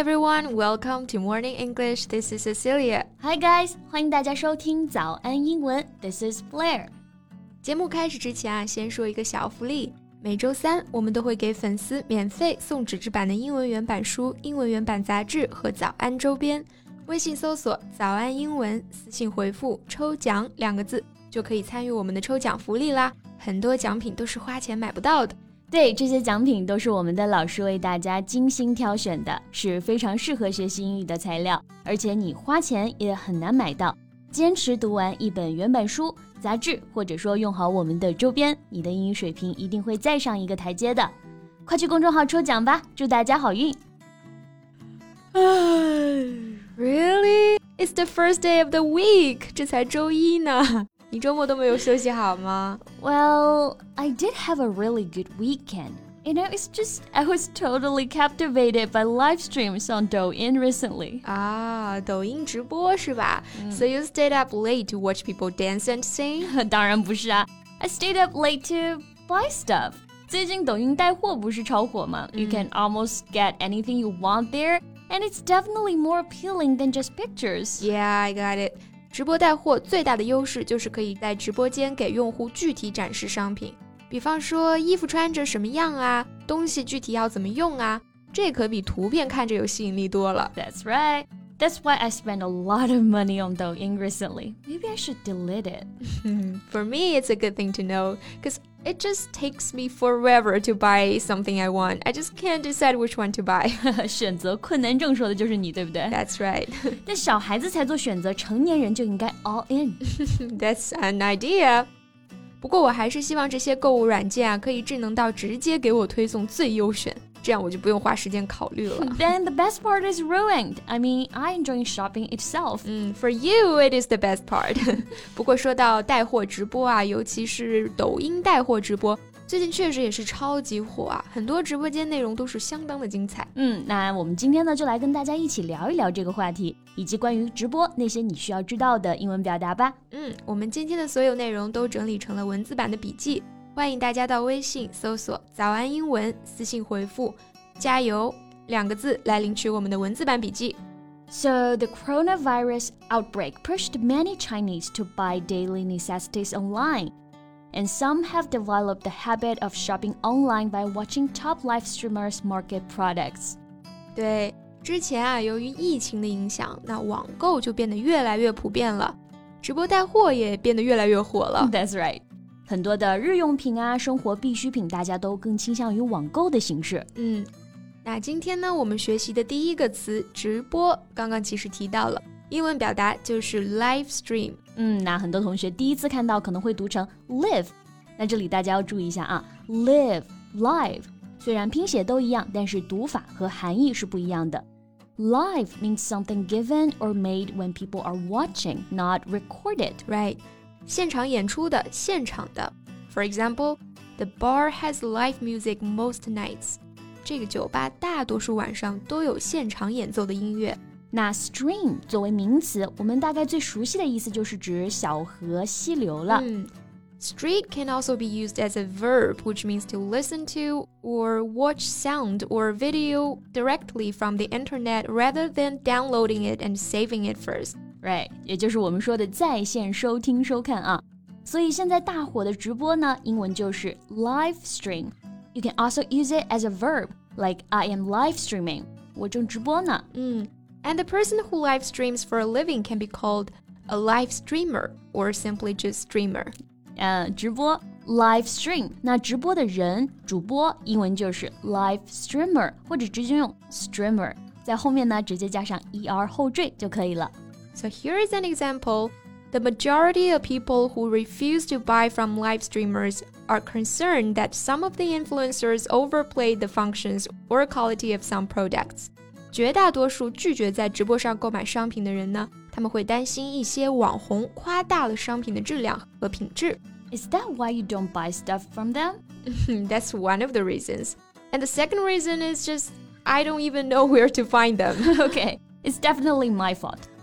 everyone, welcome to Morning English. This is Cecilia. Hi guys，欢迎大家收听早安英文。This is Blair。节目开始之前啊，先说一个小福利。每周三，我们都会给粉丝免费送纸质版的英文原版书、英文原版杂志和早安周边。微信搜索“早安英文”，私信回复“抽奖”两个字，就可以参与我们的抽奖福利啦。很多奖品都是花钱买不到的。对，这些奖品都是我们的老师为大家精心挑选的，是非常适合学习英语的材料，而且你花钱也很难买到。坚持读完一本原版书、杂志，或者说用好我们的周边，你的英语水平一定会再上一个台阶的。快去公众号抽奖吧，祝大家好运！Really? It's the first day of the week，这才周一呢。你周末都没有休息好吗？Well, I did have a really good weekend. You know, it's just I was totally captivated by live streams on Douyin recently. 啊，抖音直播是吧、嗯、？So you stayed up late to watch people dance and sing？当然不是啊，I stayed up late to buy stuff. 最近抖音带货不是超火吗、嗯、？You can almost get anything you want there, and it's definitely more appealing than just pictures. Yeah, I got it. 直播带货最大的优势就是可以在直播间给用户具体展示商品，比方说衣服穿着什么样啊，东西具体要怎么用啊，这可比图片看着有吸引力多了。That's right. That's why I spent a lot of money on Douyin recently. Maybe I should delete it. For me, it's a good thing to know because it just takes me forever to buy something I want. I just can't decide which one to buy. 选择困难症说的就是你，对不对？That's right. 但小孩子才做选择，成年人就应该 all in. That's an idea. 不过我还是希望这些购物软件啊，可以智能到直接给我推送最优选。 这样我就不用花时间考虑了。Then the best part is ruined. I mean, I enjoy shopping itself. 嗯，For you, it is the best part. 不过说到带货直播啊，尤其是抖音带货直播，最近确实也是超级火啊，很多直播间内容都是相当的精彩。嗯，那我们今天呢，就来跟大家一起聊一聊这个话题，以及关于直播那些你需要知道的英文表达吧。嗯，我们今天的所有内容都整理成了文字版的笔记。欢迎大家到微信搜索“早安英文”，私信回复“加油”两个字来领取我们的文字版笔记。So the coronavirus outbreak pushed many Chinese to buy daily necessities online. And some have developed the habit of shopping online by watching top live streamers market products. 对，之前啊，由于疫情的影响，那网购就变得越来越普遍了，直播带货也变得越来越火了。That's right. 很多的日用品啊，生活必需品，大家都更倾向于网购的形式。嗯，那今天呢，我们学习的第一个词“直播”，刚刚其实提到了，英文表达就是 live stream。嗯，那很多同学第一次看到可能会读成 live，那这里大家要注意一下啊，live live，虽然拼写都一样，但是读法和含义是不一样的。Live means something given or made when people are watching, not recorded. Right. 现场演出的，现场的。For example, the bar has live music most nights. 这个酒吧大多数晚上都有现场演奏的音乐。那 stream 作为名词，我们大概最熟悉的意思就是指小河、溪流了。嗯，street can also be used as a verb, which means to listen to or watch sound or video directly from the internet rather than downloading it and saving it first. Right，也就是我们说的在线收听收看啊。所以现在大火的直播呢，英文就是 live stream。You can also use it as a verb, like I am live streaming。我正直播呢。嗯，and the person who live streams for a living can be called a live streamer or simply just streamer。嗯，直播 live stream。那直播的人主播，英文就是 live streamer，或者直接用 streamer，在后面呢直接加上 er 后缀就可以了。 so here is an example. The majority of people who refuse to buy from live streamers are concerned that some of the influencers overplay the functions or quality of some products. 绝大多数拒绝在直播上购买商品的人呢，他们会担心一些网红夸大了商品的质量和品质。Is that why you don't buy stuff from them? That's one of the reasons. And the second reason is just I don't even know where to find them. okay, it's definitely my fault.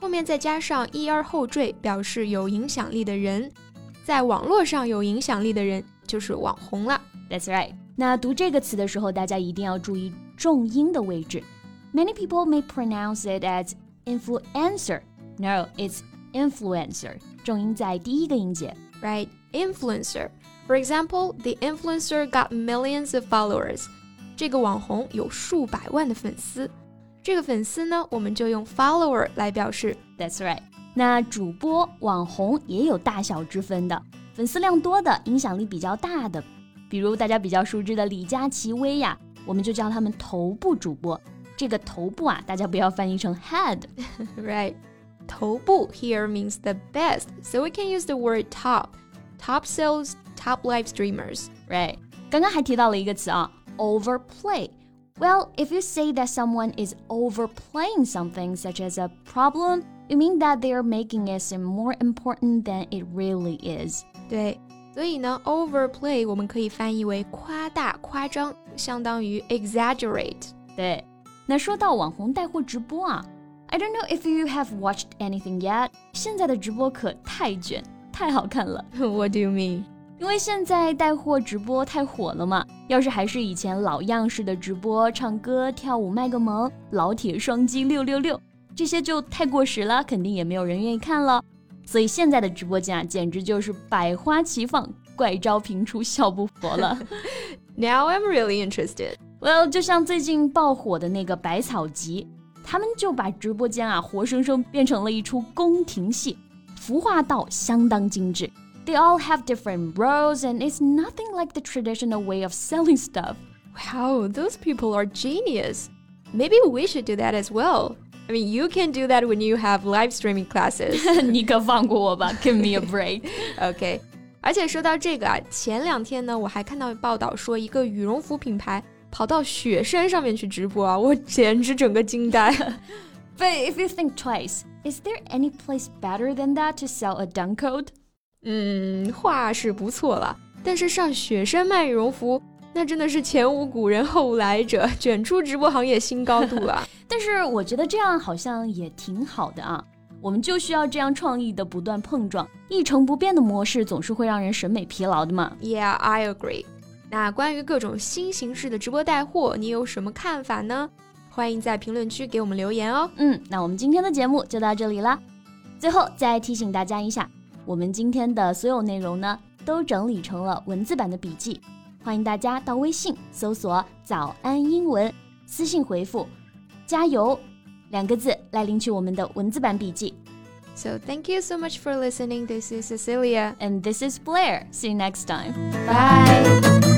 后面再加上 er 后缀，表示有影响力的人，在网络上有影响力的人就是网红了。That's right。那读这个词的时候，大家一定要注意重音的位置。Many people may pronounce it as influencer. No, it's influencer. 重音在第一个音节。Right, influencer. For example, the influencer got millions of followers. 这个网红有数百万的粉丝。 这个粉丝呢，我们就用 follower 来表示。That's right。那主播、网红也有大小之分的，粉丝量多的、影响力比较大的，比如大家比较熟知的李佳琦、薇娅，我们就叫他们头部主播。这个头部啊，大家不要翻译成 head。right。头部 here means the best, so we can use the word top. Top sales, top live streamers. Right. 刚刚还提到了一个词啊，overplay。well, if you say that someone is overplaying something, such as a problem, you mean that they are making it seem more important than it really is. 对，所以呢，overplay 我们可以翻译为夸大、夸张，相当于 exaggerate。对，那说到网红带货直播啊，I don't know if you have watched anything yet。现在的直播可太卷，太好看了。What do you mean? 因为现在带货直播太火了嘛，要是还是以前老样式的直播，唱歌、跳舞、卖个萌，老铁双击六六六，这些就太过时了，肯定也没有人愿意看了。所以现在的直播间啊，简直就是百花齐放，怪招频出，笑不佛了。Now I'm really interested. Well，就像最近爆火的那个百草集，他们就把直播间啊，活生生变成了一出宫廷戏，服化道相当精致。They all have different roles, and it's nothing like the traditional way of selling stuff. Wow, those people are genius. Maybe we should do that as well. I mean, you can do that when you have live streaming classes. 你可放过我吧，Give me a break. OK。而且说到这个啊，前两天呢，我还看到报道说，一个羽绒服品牌跑到雪山上面去直播啊，我简直整个惊呆。But if you think twice, is there any place better than that to sell a dunk coat? 嗯，话是不错了，但是上雪山卖羽绒服，那真的是前无古人后无来者，卷出直播行业新高度啊！但是我觉得这样好像也挺好的啊，我们就需要这样创意的不断碰撞，一成不变的模式总是会让人审美疲劳的嘛。Yeah, I agree. 那关于各种新形式的直播带货，你有什么看法呢？欢迎在评论区给我们留言哦。嗯，那我们今天的节目就到这里啦。最后再提醒大家一下。我们今天的所有内容呢，都整理成了文字版的笔记，欢迎大家到微信搜索“早安英文”，私信回复“加油”两个字来领取我们的文字版笔记。So thank you so much for listening. This is Cecilia and this is Blair. See you next time. Bye.